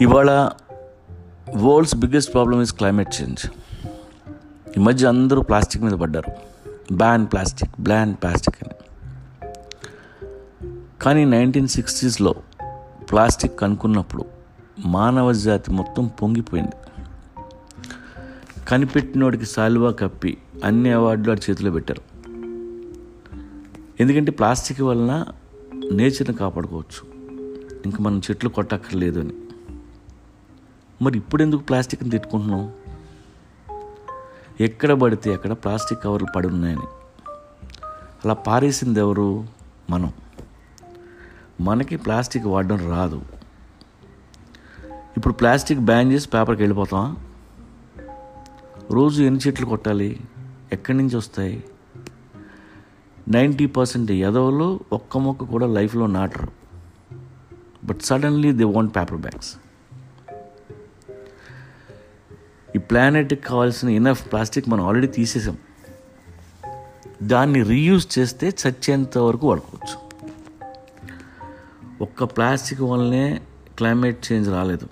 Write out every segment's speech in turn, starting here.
ఇవాళ world's biggest problem is climate change ఈ మధ్య అందరూ ప్లాస్టిక్ మీద పడ్డారు. బ్యాన్ ప్లాస్టిక్ బ్లాన్ ప్లాస్టిక్ అని. కానీ నైన్టీన్ సిక్స్టీస్లో ప్లాస్టిక్ కనుక్కున్నప్పుడు మానవ జాతి మొత్తం పొంగిపోయింది. కనిపెట్టినోడికి సాల్వా కప్పి అన్ని అవార్డులు వాడి చేతిలో పెట్టారు. ఎందుకంటే ప్లాస్టిక్ వలన నేచర్ని కాపాడుకోవచ్చు. ఇంకా మనం చెట్లు కొట్టక్కర్లేదు అని. మరి ఇప్పుడు ఎందుకు ప్లాస్టిక్ని తిట్టుకుంటున్నాం ఎక్కడ పడితే అక్కడ ప్లాస్టిక్ కవర్లు పడి ఉన్నాయని. అలా పారేసింది ఎవరు? మనం. మనకి ప్లాస్టిక్ వాడడం రాదు. ఇప్పుడు ప్లాస్టిక్ బ్యాన్ చేసి పేపర్కి వెళ్ళిపోతాం రోజు ఎన్ని చెట్లు కొట్టాలి? ఎక్కడి నుంచి వస్తాయి? నైంటీ పర్సెంట్ ఎదవలు ఒక్క మొక్క కూడా లైఫ్లో నాటరు. But suddenly they want paper bags. ప్లానెట్కి కావాల్సిన ఇనఫ్ ప్లాస్టిక్ మనం ఆల్రెడీ తీసేసాం. దాన్ని రీయూజ్ చేస్తే చచ్చేంత వరకు వాడుకోవచ్చు. ఒక్క ప్లాస్టిక్ వల్లనే క్లైమేట్ చేంజ్ రాలేదు.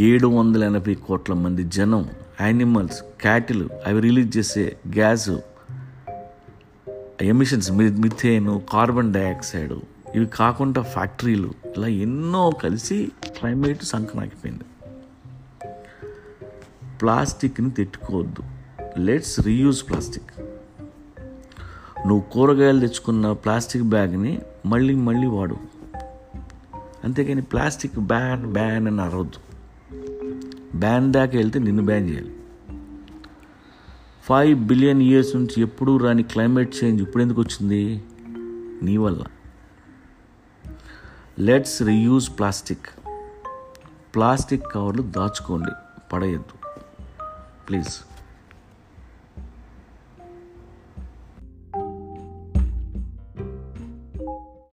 ఏడు వందల ఎనభై కోట్ల మంది జనం యానిమల్స్ క్యాటిల్ అవి రిలీజ్ చేసే gas emissions methane carbon dioxide ఇవి కాకుండా ఫ్యాక్టరీలు ఇలా ఎన్నో కలిసి క్లైమేట్ సంకనాకిపోయింది. ప్లాస్టిక్ని తిట్టుకోవద్దు. Let's reuse plastic. నువ్వు కూరగాయలు తెచ్చుకున్న ప్లాస్టిక్ బ్యాగ్ని మళ్ళీ మళ్ళీ వాడు. అంతేకాని ప్లాస్టిక్ బ్యాన్ బ్యాన్ అని అరవద్దు. బ్యాన్ దాకా వెళ్తే నిన్ను బ్యాన్ చేయాలి. ఫైవ్ బిలియన్ ఇయర్స్ నుంచి ఎప్పుడూ రాని క్లైమేట్ చేంజ్ ఇప్పుడు ఎందుకు వచ్చింది? నీ వల్ల. Let's reuse plastic. ప్లాస్టిక్ కవర్లు దాచుకోండి. పడేయద్దు. please.